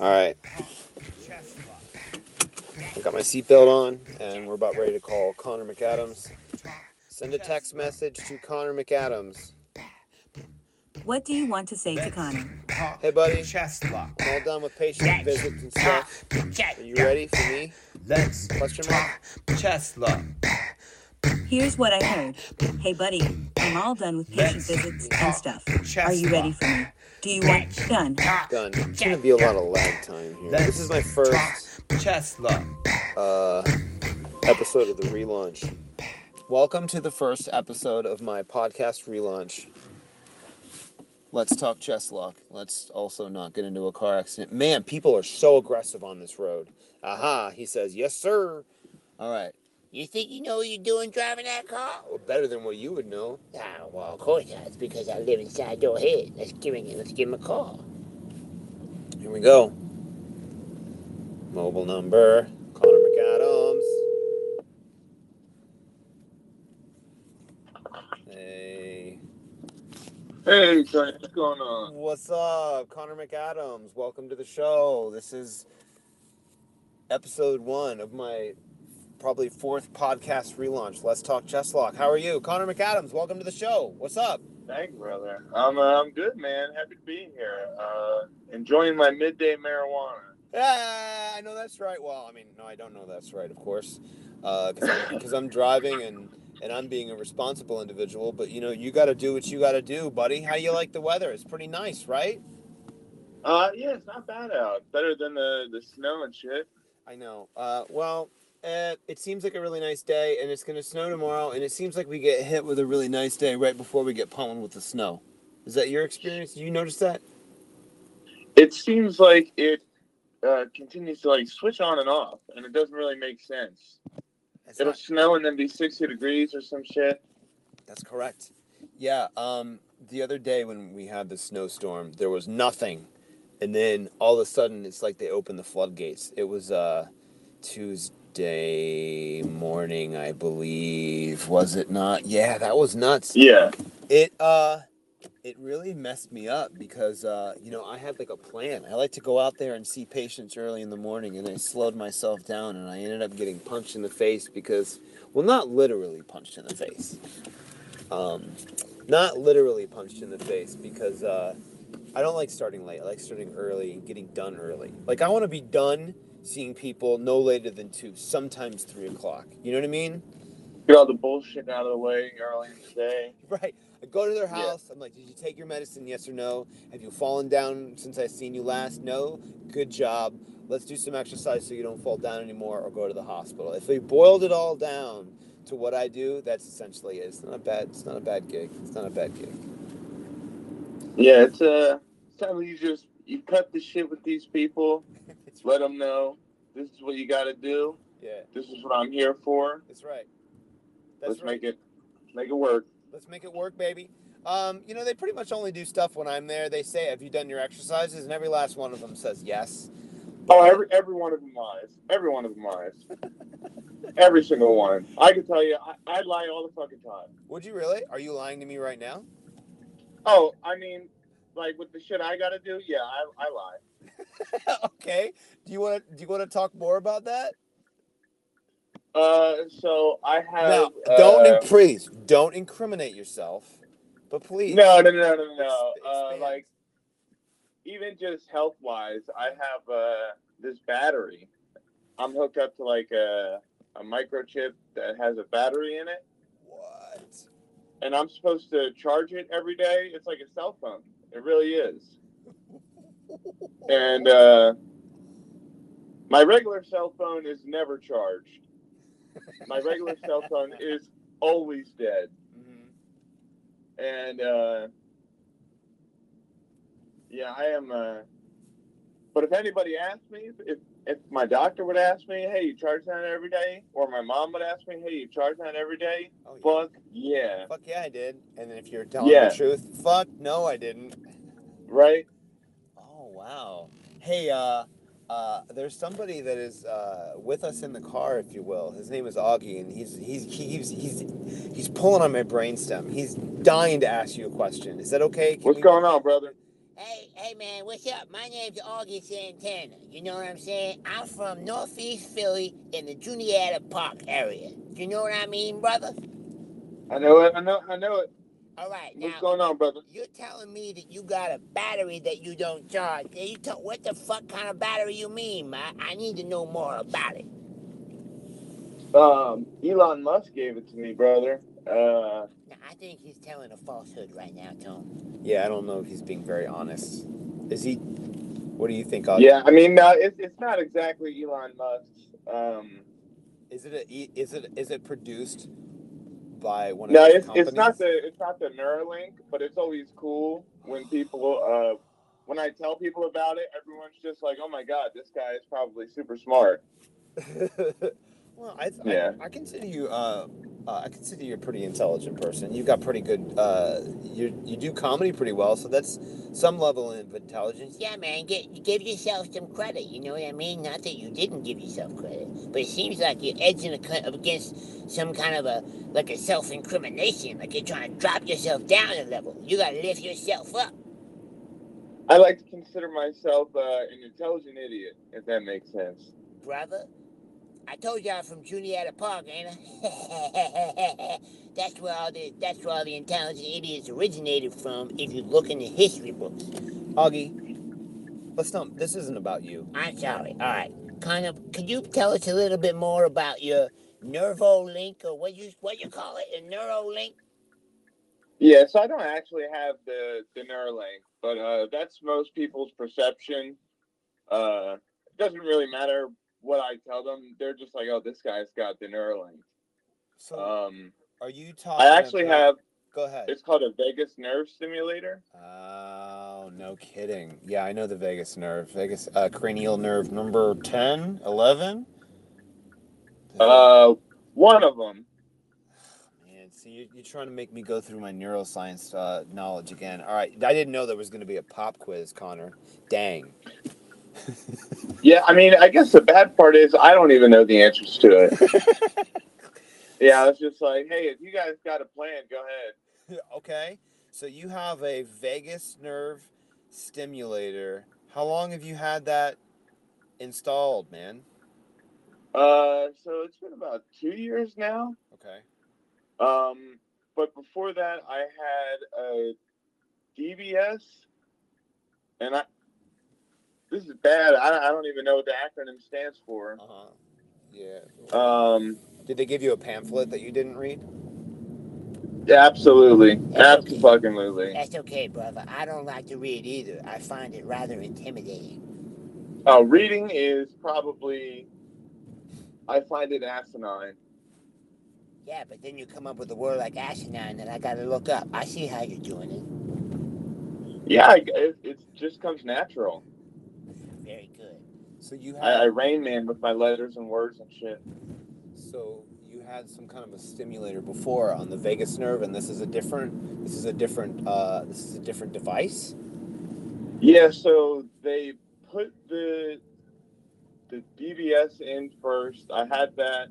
All right. I got my seatbelt on, and we're about ready to call Connor McAdams. Send a text message to Connor McAdams. What do you want to say to Connor? Hey, buddy. Cheslock. I'm all done with patient visits and stuff. Are you ready for me? Let's Question mark? Cheslock. Here's what I heard. Hey, buddy, I'm all done with patient visits and stuff. Are you ready for me? Do you want done? Done. It's gonna be a lot of lag time here. This is my first Cheslock. uh, episode of the relaunch. Welcome to the first episode of my podcast relaunch. Let's talk Cheslock. Let's also not get into a car accident. Man, people are so aggressive on this road. Aha, he says, yes, sir. All right. You think you know what you're doing driving that car? Well, better than what you would know. Ah, well, of course that's because I live inside your head. Let's give him, let's give him a call. Here we go. Mobile number, Connor McAdams. Hey. Hey, Johnny, what's going on? What's up? Connor McAdams. Welcome to the show. This is episode one of my probably fourth podcast relaunch. Let's talk Cheslock. How are you? Connor McAdams, welcome to the show. What's up? Thank you, brother. I'm uh, I'm good, man. Happy to be here. Uh, enjoying my midday marijuana. Yeah, I know that's right. Well, I mean, no, I don't know that's right, of course, because I'm, 'cause I'm driving and and I'm being a responsible individual. But you know, you got to do what you got to do, buddy. How you like the weather? It's pretty nice, right? Uh, yeah, it's not bad out. Better than the the snow and shit. I know. Uh, well, uh, it seems like a really nice day, and it's gonna snow tomorrow, and it seems like we get hit with a really nice day right before we get pummeled with the snow. Is that your experience? Do you notice that? It seems like it uh, continues to like switch on and off, and it doesn't really make sense. It's It'll not- snow and then be sixty degrees or some shit. That's correct. Yeah. Um, the other day when we had the snowstorm, there was nothing, and then all of a sudden, it's like they opened the floodgates. It was uh, Tuesday morning, I believe. Was it not? Yeah, that was nuts. Yeah. It uh, it really messed me up because uh, you know I had like a plan. I like to go out there and see patients early in the morning, and I slowed myself down, and I ended up getting punched in the face because, well, not literally punched in the face. Um, not literally punched in the face because uh, I don't like starting late. I like starting early and getting done early. Like I want to be done seeing people no later than two, sometimes three o'clock. You know what I mean? Get all the bullshit out of the way early in the day. Right. I go to their Yeah. house. I'm like, did you take your medicine? Yes or no? Have you fallen down since I seen you last? No. Good job. Let's do some exercise so you don't fall down anymore or go to the hospital. If we boiled it all down to what I do, that's essentially it. It's not a bad. It's not a bad gig. It's not a bad gig. Yeah, it's uh, it's time you just you cut the shit with these people. Let them know this is what you got to do. Yeah, This is what I'm here for. that's right. That's Let's right. make it make it work. Let's make it work, baby. Um, you know, they pretty much only do stuff when I'm there. They say, "Have you done your exercises?" And every last one of them says yes. Oh, every every one of them lies. Every one of them lies. every single one. I can tell you, I, I lie all the fucking time. Would you really? Are you lying to me right now? Oh, I mean, like with the shit I got to do, yeah, I, I lie. okay. Do you want to? Do you want to talk more about that? Uh, so I have. Now, don't uh, please don't incriminate yourself, but please. No, no, no, no, no. Uh, like, even just health wise, I have uh, this battery. I'm hooked up to like a, a microchip that has a battery in it, What? and I'm supposed to charge it every day. It's like a cell phone. It really is. And uh, my regular cell phone is never charged. My regular cell phone is always dead. Mhm. and uh, yeah, I am. Uh, but if anybody asked me, if if my doctor would ask me, "Hey, you charge that every day," or my mom would ask me, "Hey, you charge that every day?" Oh, yeah. Fuck yeah, Fuck yeah, I did. And then if you're telling Yeah. the truth, fuck no, I didn't. right? Oh wow. Hey, uh, uh, there's somebody that is uh, with us in the car, if you will. His name is Auggie, and he's he's he's he's he's pulling on my brainstem. He's dying to ask you a question. Is that okay? Can What's we- going on, brother? Hey, hey, man, what's up? My name's Auggie Santana. You know what I'm saying? I'm from Northeast Philly in the Juniata Park area. You know what I mean, brother? I know it. I know. I know it. All right, What's now going on, brother? you're telling me that you got a battery that you don't charge. You t- what the fuck kind of battery you mean, man? I need to know more about it. Um, Elon Musk gave it to me, brother. Uh, I think he's telling a falsehood right now, Tom. Yeah, I don't know if he's being very honest. Is he? What do you think? Auggie? yeah. I mean, no, it's it's not exactly Elon Musk. Um, Is it a, e, is it is it produced by one of the no, these it's it's not companies? the it's not the Neuralink, but it's always cool when people uh when I tell people about it, everyone's just like, "Oh my god, this guy is probably super smart." well, I, Yeah. I I consider you uh, uh I consider you a pretty intelligent person. You've got pretty good uh you you do comedy pretty well, so that's some level of intelligence. Yeah, man, get, give yourself some credit. You know what I mean? Not that you didn't give yourself credit, but it seems like you're edging a, up against some kind of a like a self-incrimination, like you're trying to drop yourself down a level. You gotta lift yourself up, I like to consider myself uh, an intelligent idiot, if that makes sense. brother. I told you I'm from Juniata Park, ain't I? that's where all the that's where all the intelligent idiots originated from. If you look in the history books. Auggie, let's not. This isn't about you. I'm sorry. All right. Kind of. Could you tell us a little bit more about your Nervolink or what you what you call it? A Neurolink? Yeah, so I don't actually have the the Neuralink, but uh, that's most people's perception. Uh, it doesn't really matter what I tell them; they're just like, "Oh, this guy's got the Neuralink." So, Um, are you talking? I actually about- have. Go ahead. It's called a vagus nerve stimulator. Oh, no kidding. Yeah, I know the vagus nerve. Vagus uh, cranial nerve number 10, 11? Uh, one of them. Man, see, you're, you're trying to make me go through my neuroscience uh, knowledge again. All right, I didn't know there was going to be a pop quiz, Connor. Dang. Yeah, I mean, I guess the bad part is I don't even know the answers to it. yeah, I was just like, "Hey, if you guys got a plan, go ahead." okay, so you have a vagus nerve stimulator. How long have you had that installed, man? Uh, so it's been about two years now. Okay. Um, but before that, I had a DBS, and I. This is bad. I, I don't even know what the acronym stands for. Uh huh. Yeah. Um, Did they give you a pamphlet that you didn't read? yeah, absolutely, That's okay. absolutely. That's okay, brother. I don't like to read either. I find it rather intimidating. Uh, reading is probably. I find it asinine. Yeah, but then you come up with a word like asinine that I gotta look up. I see how you're doing it. Yeah, it, it just comes natural. Very good. So you had I, I Rain Man with my letters and words and shit. So you had some kind of a stimulator before on the vagus nerve, and this is a different. This is a different. Uh, this is a different device. Yeah, so they put the the DBS in first. I had that,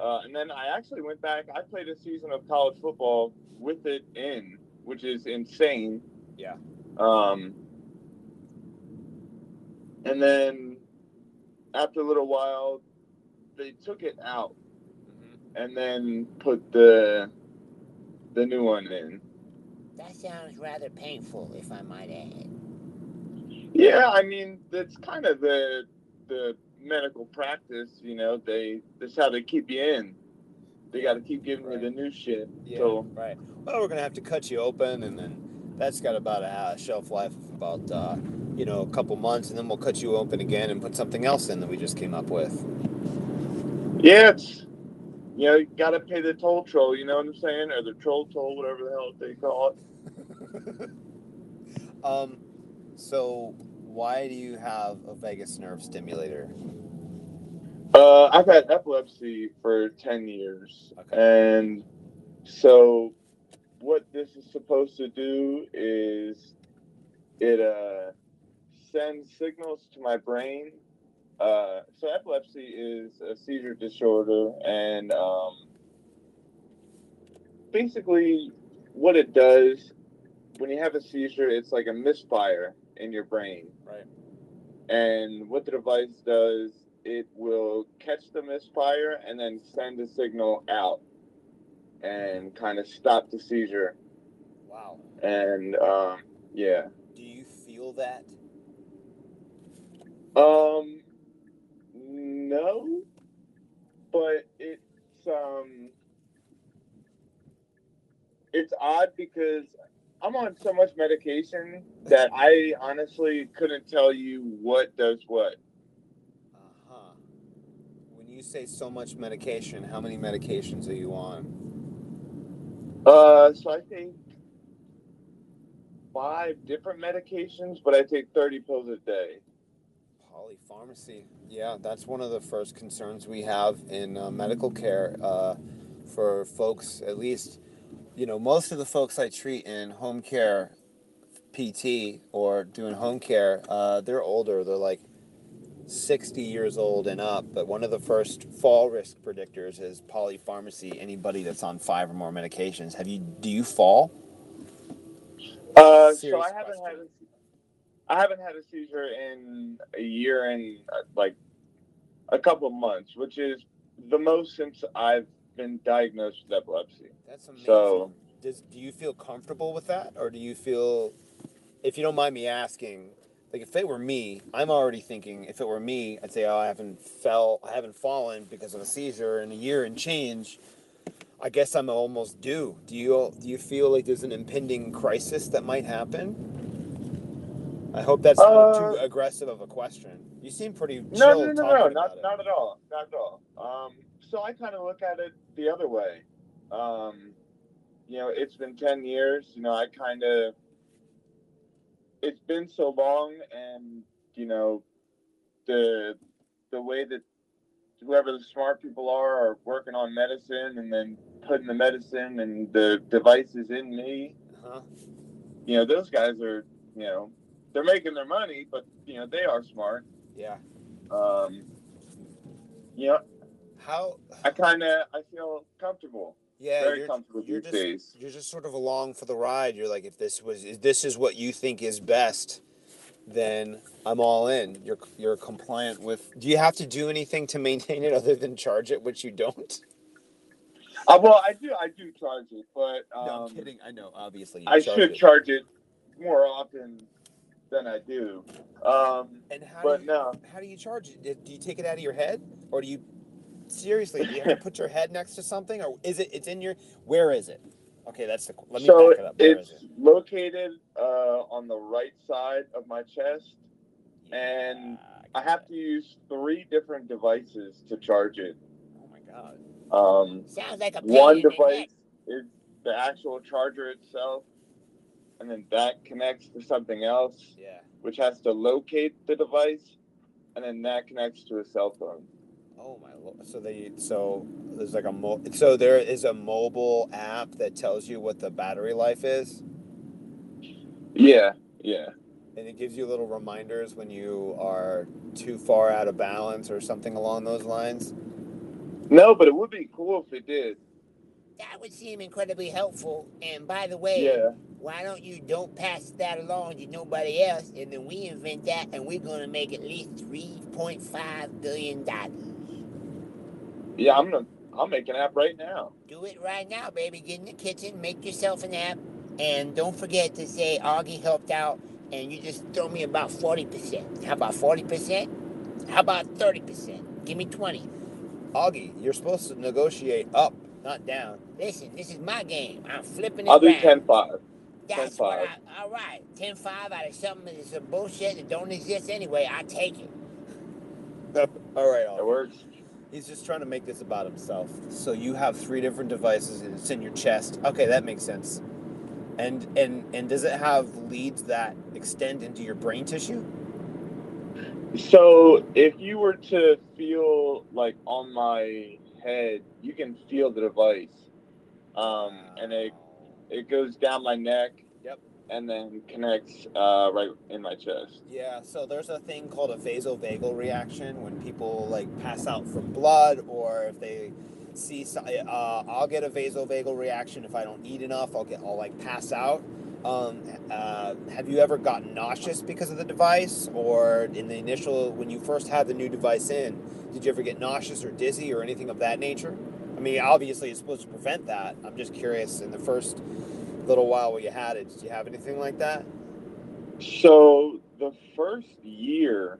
uh, and then I actually went back. I played a season of college football with it in, which is insane. Yeah. Um, and then after a little while, they took it out and then put the the new one in. That sounds rather painful, if I might add. Yeah, I mean that's kind of the the medical practice. You know, they that's how they keep you in. They got to keep giving Right. you the new shit. Yeah. So Right. Well, we're gonna have to cut you open, and then that's got about a shelf life of about uh, you know a couple months, and then we'll cut you open again and put something else in that we just came up with. yeah, it's you know you got to pay the toll troll. You know what I'm saying, or the troll toll, whatever the hell they call it. um. So why do you have a vagus nerve stimulator? Uh, I've had epilepsy for ten years, Okay. and so what this is supposed to do is it uh sends signals to my brain. Uh, so epilepsy is a seizure disorder, and um, basically what it does when you have a seizure, it's like a misfire. in your brain. Right. And what the device does, it will catch the misfire and then send a signal out and kind of stop the seizure. Wow. And um, yeah. Do you feel that? Um, no, but it's um, it's odd because I'm on so much medication that I honestly couldn't tell you what does what. Uh huh. When you say so much medication, how many medications are you on? Uh, so I take five different medications, but I take 30 pills a day. Polypharmacy. Yeah, that's one of the first concerns we have in uh, medical care uh, for folks, at least, you know, most of the folks I treat in home care PT or doing home care, uh, they're older. They're like 60 years old and up. But one of the first fall risk predictors is polypharmacy. Anybody that's on five or more medications. Have you, do you fall? Uh, so I haven't question. had I haven't had a seizure in a year and uh, like a couple of months, which is the most since I've been diagnosed with epilepsy. That's amazing. So- Does do you feel comfortable with that, or do you feel, if you don't mind me asking, like if it were me, I'm already thinking if it were me, I'd say, oh, I haven't fell, I haven't fallen because of a seizure in a year and change. I guess I'm almost due. Do you do you feel like there's an impending crisis that might happen? I hope that's not Uh, too aggressive of a question. You seem pretty chill No, no, no, no, talking not not at all, not at all. Um, so I kind of look at it the other way. Um, you know, it's been ten years. You know, I kind of it's been so long, and you know, the the way that whoever the smart people are are working on medicine and then putting the medicine and the devices in me. Huh? You know, those guys are you know they're making their money, but you know they are smart. Yeah. Um, you know, How? I kind of I feel comfortable, Yeah, very you're, comfortable you're these just days. you're just sort of along for the ride. You're like, if this was if this is what you think is best, then I'm all in. You're you're compliant with. Do you have to do anything to maintain it other than charge it, which you don't? Uh, well, I do I do charge it, but um, no, I'm kidding. I know, obviously. I charge should it. charge it more often than I do. Um, And how but do you, no. how do you charge it? Do you take it out of your head, or do you seriously? Do you have to put your head next to something, or is it? It's in your. Where is it? Okay, that's the. Let me so back it up. Where is it's it? located uh, on the right side of my chest, and Yeah, I got have it. to use three different devices to charge it. Oh my god. Um, Sounds like a pain one device is the actual charger itself, and then that connects to something else, Yeah. which has to locate the device, and then that connects to a cell phone. Oh my lord! So they so there's like a mo- so there is a mobile app that tells you what the battery life is, Yeah, yeah. and it gives you little reminders when you are too far out of balance or something along those lines. No, but it would be cool if it did. That would seem incredibly helpful. And by the way, Yeah. Why don't you don't pass that along to nobody else, and then we invent that, and we're gonna make at least three point five billion dollars. Yeah, I'm gonna. I'll make an app right now. Do it right now, baby. Get in the kitchen, make yourself an app, and don't forget to say Auggie helped out, and you just throw me about forty percent. How about forty percent? How about thirty percent? Give me twenty. Auggie, you're supposed to negotiate up, not down. Listen, this is my game. I'm flipping it I'll do around. 10 5. That's 10-5. what I. All right, 10-5 out of something that's some bullshit that don't exist anyway. I take it. All right, That Auggie. works. He's just trying to make this about himself. So you have three different devices, and it's in your chest. Okay, that makes sense. And and and does it have leads that extend into your brain tissue? So if you were to feel like on my head, you can feel the device. Um, and it, it goes down my neck. Yep. And then connects uh, right in my chest. Yeah, so there's a thing called a vasovagal reaction when people like pass out from blood or if they see uh, I'll get a vasovagal reaction if I don't eat enough, I'll get I'll like pass out Um, uh, have you ever gotten nauseous because of the device, or in the initial when you first had the new device in, did you ever get nauseous or dizzy or anything of that nature? I mean, obviously it's supposed to prevent that. I'm just curious. In the first little while where you had it, did you have anything like that? So the first year,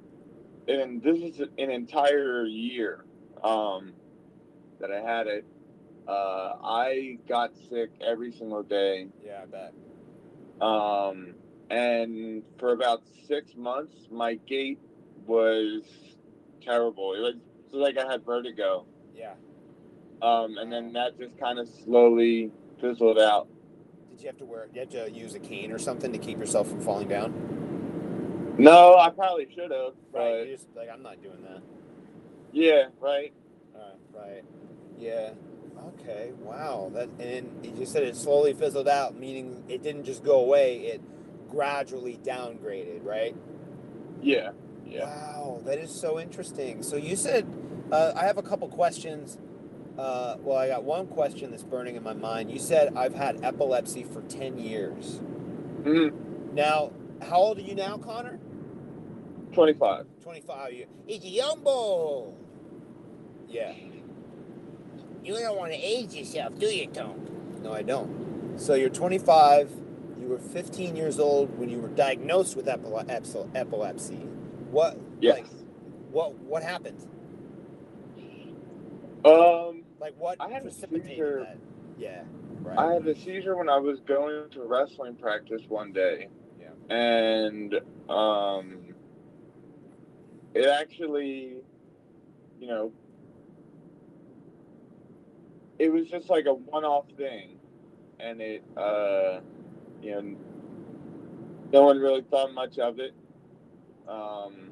and this is an entire year um, that I had it. Uh, I got sick every single day, Yeah, I bet. um, and for about six months, my gait was terrible. It was, it was like I had vertigo, Yeah. Um, and then that just kind of slowly fizzled out. Did you have to wear? Did you have to use a cane or something to keep yourself from falling down? No, I probably should have, Right. just like I'm not doing that. yeah, right. Uh, right. Yeah. Okay. Wow. That and you just said it slowly fizzled out, meaning it didn't just go away. It gradually downgraded, right? Yeah, yeah. Wow, that is so interesting. So you said uh, I have a couple questions. Uh, well, I got one question that's burning in my mind. You said I've had epilepsy for ten years. hmm Now, how old are you now, Connor? Twenty-five. Twenty-five. You, It's a young boy. yeah. You don't want to age yourself, do you, Tom? No, I don't. So you're 25. You were 15 years old when you were diagnosed with epile- epilepsy. What? Yes. Like, what? What happened? Um, Like what I had a seizure. that? Yeah. Right. I had a seizure when I was going to wrestling practice one day. Yeah. And um it actually, you know, it was just like a one-off thing and it uh you know no one really thought much of it. Um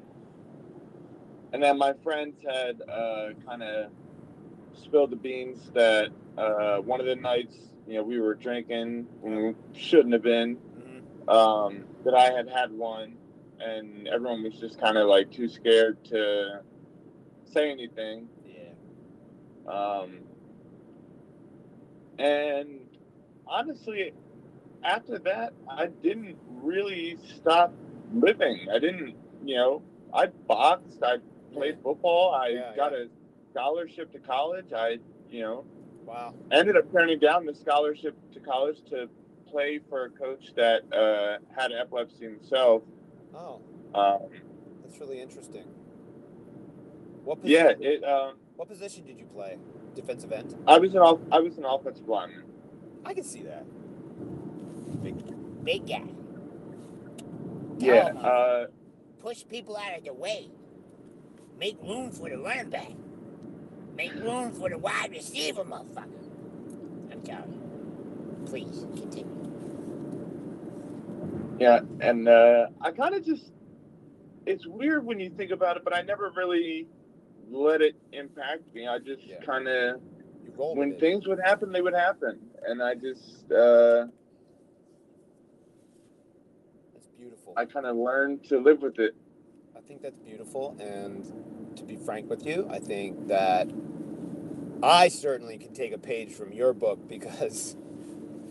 and then my friends had uh kind of spilled the beans that uh, one of the nights, you know, we were drinking when we shouldn't have been. Mhm. Um, that I had had one, and everyone was just kind of like too scared to say anything. Yeah. Um, and honestly, after that, I didn't really stop living. I didn't, you know, I boxed, I played football, I Yeah, got yeah. a scholarship to college. I, you know, Wow. ended up turning down the scholarship to college to play for a coach that uh, had epilepsy himself. Oh, Um, that's really interesting. What? yeah, Position, it. Um, What position did you play? Defensive end. I was an off, I was an offensive lineman. I can see that. Big guy. Yeah. Uh, Push people out of the way. Make room for the running back. Make room for the wide receiver, motherfucker. I'm sorry. Please continue. yeah, and uh, I kind of just. It's weird when you think about it, but I never really let it impact me. I just Yeah. kind of when things would happen, they would happen, and I just uh, That's beautiful. I kind of learned to live with it. I think that's beautiful. And to be frank with you, I think that I certainly can take a page from your book because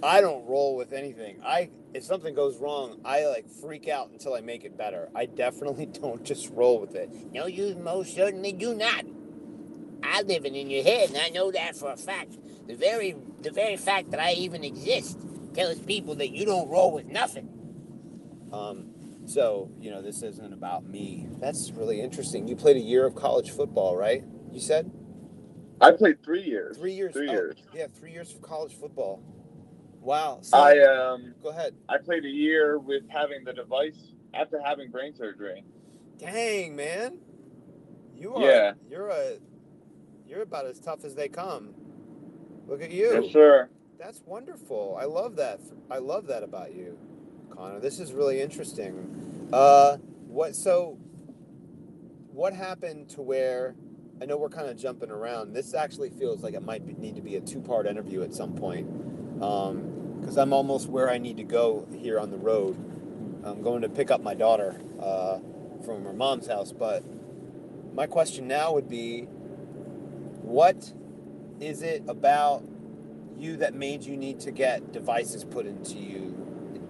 I don't roll with anything. I if something goes wrong, I like freak out until I make it better. I definitely don't just roll with it. No, you most certainly do not. I live it in your head, and I know that for a fact. The very, the very fact that I even exist tells people that you don't roll with nothing. Um, so you know, this isn't about me. That's really interesting. You played a year of college football, right? You said I played three years. three years. Three oh, years. Yeah, three years of college football. Wow. So, I um go ahead. I played a year with having the device after having brain surgery. Dang, man. You are Yeah. you're a you're about as tough as they come. Look at you. Yes, sir. That's wonderful. I love that. I love that about you, Connor. This is really interesting. Uh what so what happened to where I know we're kind of jumping around. This actually feels like it might be, need to be a two-part interview at some point. Um because I'm almost where I need to go here on the road. I'm going to pick up my daughter uh, from her mom's house. But my question now would be what is it about you that made you need to get devices put into you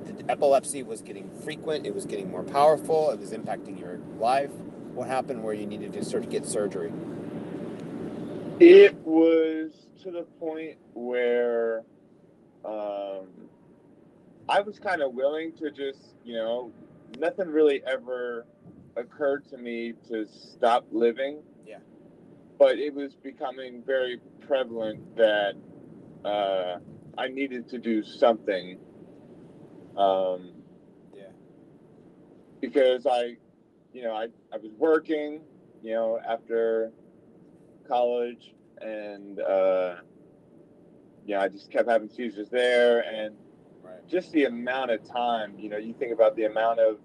the epilepsy was getting frequent. It was getting more powerful. It was impacting your life. What happened where you needed to start to get surgery? It was to the point where um, I was kind of willing to just, you know, nothing really ever occurred to me to stop living. Yeah. But it was becoming very prevalent that uh, I needed to do something. Um, Yeah. Because I, you know, I, I was working, you know, after college and, uh, yeah, I just kept having seizures there and Right. just the amount of time, you know, you think about the amount of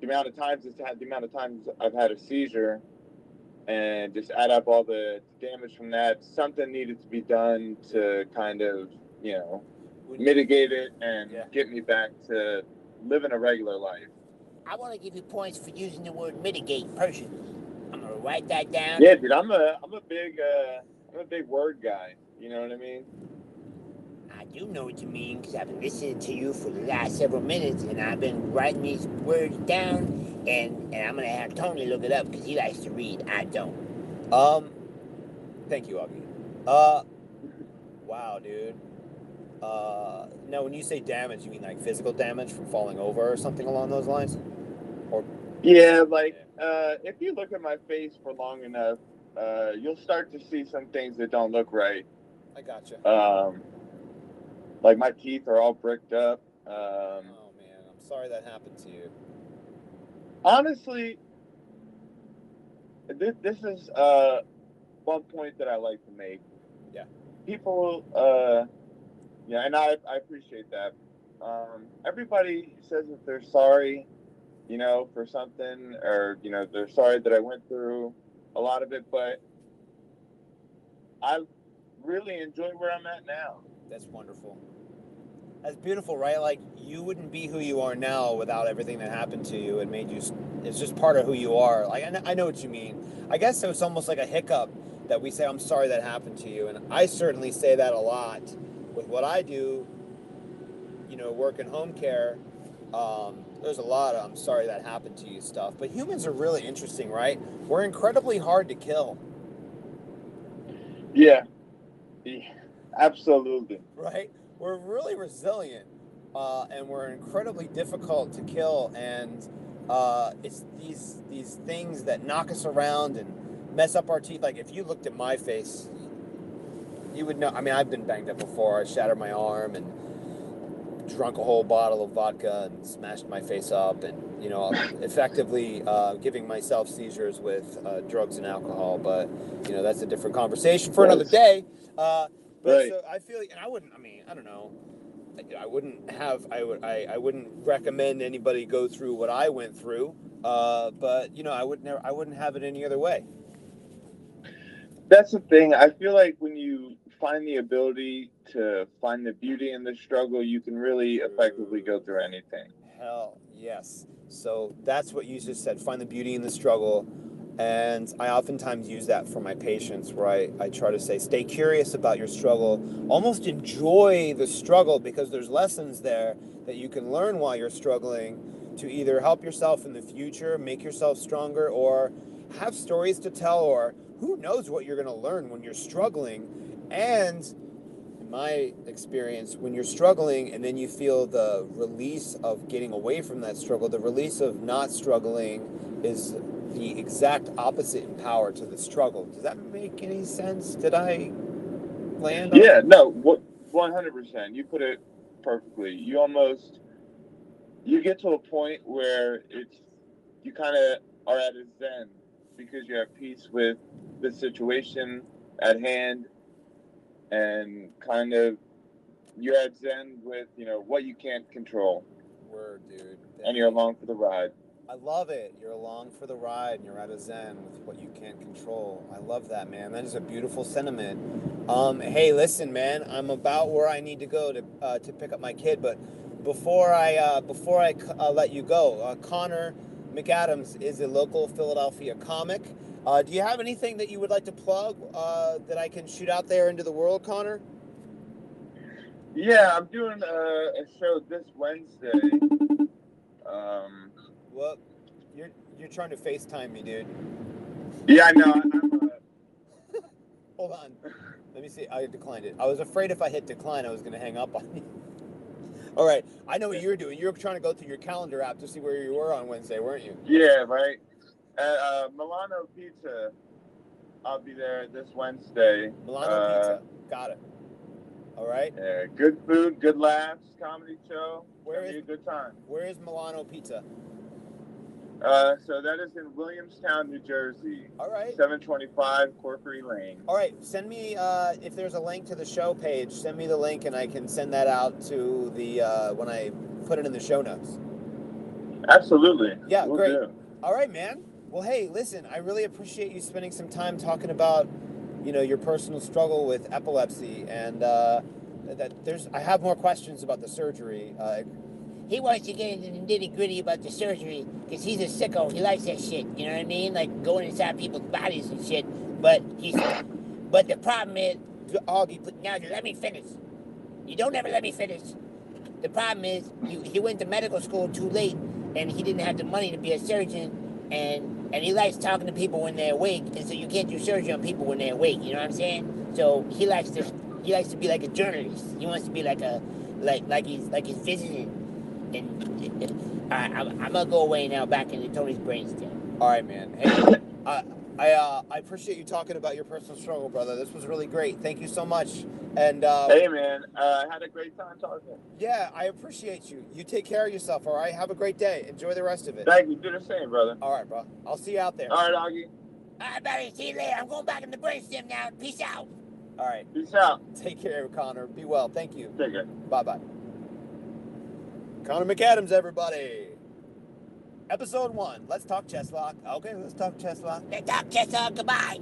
the amount of times it's had the amount of times I've had a seizure and just add up all the damage from that, something needed to be done to kind of, you know, When you- mitigate it and Yeah. get me back to living a regular life. I want to give you points for using the word mitigate personally. I'm gonna write that down. Yeah, dude, I'm a I'm a big uh I'm a big word guy. You know what I mean? I do know what you mean because I've been listening to you for the last several minutes and I've been writing these words down and, and I'm gonna have Tony look it up because he likes to read. I don't. Um, thank you, Auggie. Uh, wow, dude. Uh, now when you say damage, you mean like physical damage from falling over or something along those lines? Yeah, like uh if you look at my face for long enough, uh you'll start to see some things that don't look right. I gotcha. Um like my teeth are all bricked up. Um oh man, I'm sorry that happened to you. honestly this, this is uh one point that I like to make. Yeah. People uh yeah, and I I appreciate that. Um everybody says that they're sorry, you know, for something or you know, they're sorry that I went through a lot of it, but I really enjoy where I'm at now. That's wonderful. That's beautiful, right? Like you wouldn't be who you are now without everything that happened to you and made you. It's just part of who you are. Like I know, what you mean. I guess it's almost like a hiccup that we say, "I'm sorry that happened to you," and I certainly say that a lot with what I do. You know, work in home care. Um, there's a lot of "I'm sorry that happened to you" stuff. But humans are really interesting, right? We're incredibly hard to kill, Yeah. yeah absolutely. right? We're really resilient, uh, and we're incredibly difficult to kill. And uh, it's these these things that knock us around and mess up our teeth. Like if you looked at my face, you would know. I mean, I've been banged up before. I shattered my arm and drunk a whole bottle of vodka and smashed my face up, and you know, effectively uh, giving myself seizures with uh, drugs and alcohol. But you know, that's a different conversation for another day. Uh, but Right. so I feel, and I wouldn't. I mean, I don't know. I- I wouldn't have. I would. I, I wouldn't recommend anybody go through what I went through. Uh, but you know, I would never. I wouldn't have it any other way. That's the thing. I feel like when you find the ability to find the beauty in the struggle, you can really effectively go through anything. Hell yes. So that's what you just said. Find the beauty in the struggle. And I oftentimes use that for my patients where I, I try to say, stay curious about your struggle. Almost enjoy the struggle because there's lessons there that you can learn while you're struggling to either help yourself in the future, make yourself stronger, or have stories to tell, or who knows what you're going to learn when you're struggling. And in my experience, when you're struggling and then you feel the release of getting away from that struggle, the release of not struggling is the exact opposite in power to the struggle. Does that make any sense? Did I land? on- Yeah, no, hundred percent. You put it perfectly. You almost you get to a point where it's you kind of are at a zen because you have peace with the situation at hand, and kind of you're at zen with you know what you can't control, Word, dude. and you're along for the ride. I love it. You're along for the ride and you're at a zen with what you can't control. I love that, man. That is a beautiful sentiment. Um, hey, listen, man. I'm about where I need to go to uh, to pick up my kid, but before I uh, before I uh, let you go, uh, Connor McAdams is a local Philadelphia comic. Uh, do you have anything that you would like to plug uh, that I can shoot out there into the world, Connor? Yeah, I'm doing a, a show this Wednesday. Um, Well, you're you're trying to FaceTime me, dude. yeah, I know. Uh, Hold on. Let me see. I declined it. I was afraid if I hit decline, I was going to hang up on you. All right. I know what you were doing. You were trying to go through your calendar app to see where you were on Wednesday, weren't you? yeah, right. At uh, Milano Pizza, I'll be there this Wednesday. Milano Uh, Pizza. Got it. All right. Yeah, good food, good laughs, comedy show. Where is, be a good time? Where is Milano Pizza? Uh, so that is in Williamstown, New Jersey, All right. 725 Corkery Lane. All right. Send me uh, if there's a link to the show page. Send me the link, and I can send that out to the uh, when I put it in the show notes. Absolutely. Yeah, Will great. do. All right, man. Well, hey, listen, I really appreciate you spending some time talking about, you know, your personal struggle with epilepsy, and uh, that there's. I have more questions about the surgery. Uh, He wants to get into the nitty gritty about the surgery because he's a sicko. He likes that shit. You know what I mean? Like going inside people's bodies and shit. But he's, but the problem is, Auggie, put- now let me finish. You don't ever let me finish. The problem is, you, he went to medical school too late, and he didn't have the money to be a surgeon, and and he likes talking to people when they're awake, and so you can't do surgery on people when they're awake. You know what I'm saying? So he likes to he likes to be like a journalist. He wants to be like a like like he's like he's visiting. And right, I'm, I'm gonna go away now, back into Tony's brainstem. all right, man. Hey, I I, uh, I appreciate you talking about your personal struggle, brother. This was really great. Thank you so much. And uh, Hey, man. Uh, had a great time talking. yeah, I appreciate you. You take care of yourself. All right. Have a great day. Enjoy the rest of it. Thank you. Do the same, brother. All right, bro. I'll see you out there. All right, Auggie. All right, buddy, see you later. I'm going back in the brainstem now. Peace out. All right. Peace out. Take care, Connor. Be well. Thank you. Take care. Bye bye. Connor McAdams, everybody. Episode one. Let's talk Cheslock. Okay, let's talk Cheslock. Let's talk, Chester. Goodbye.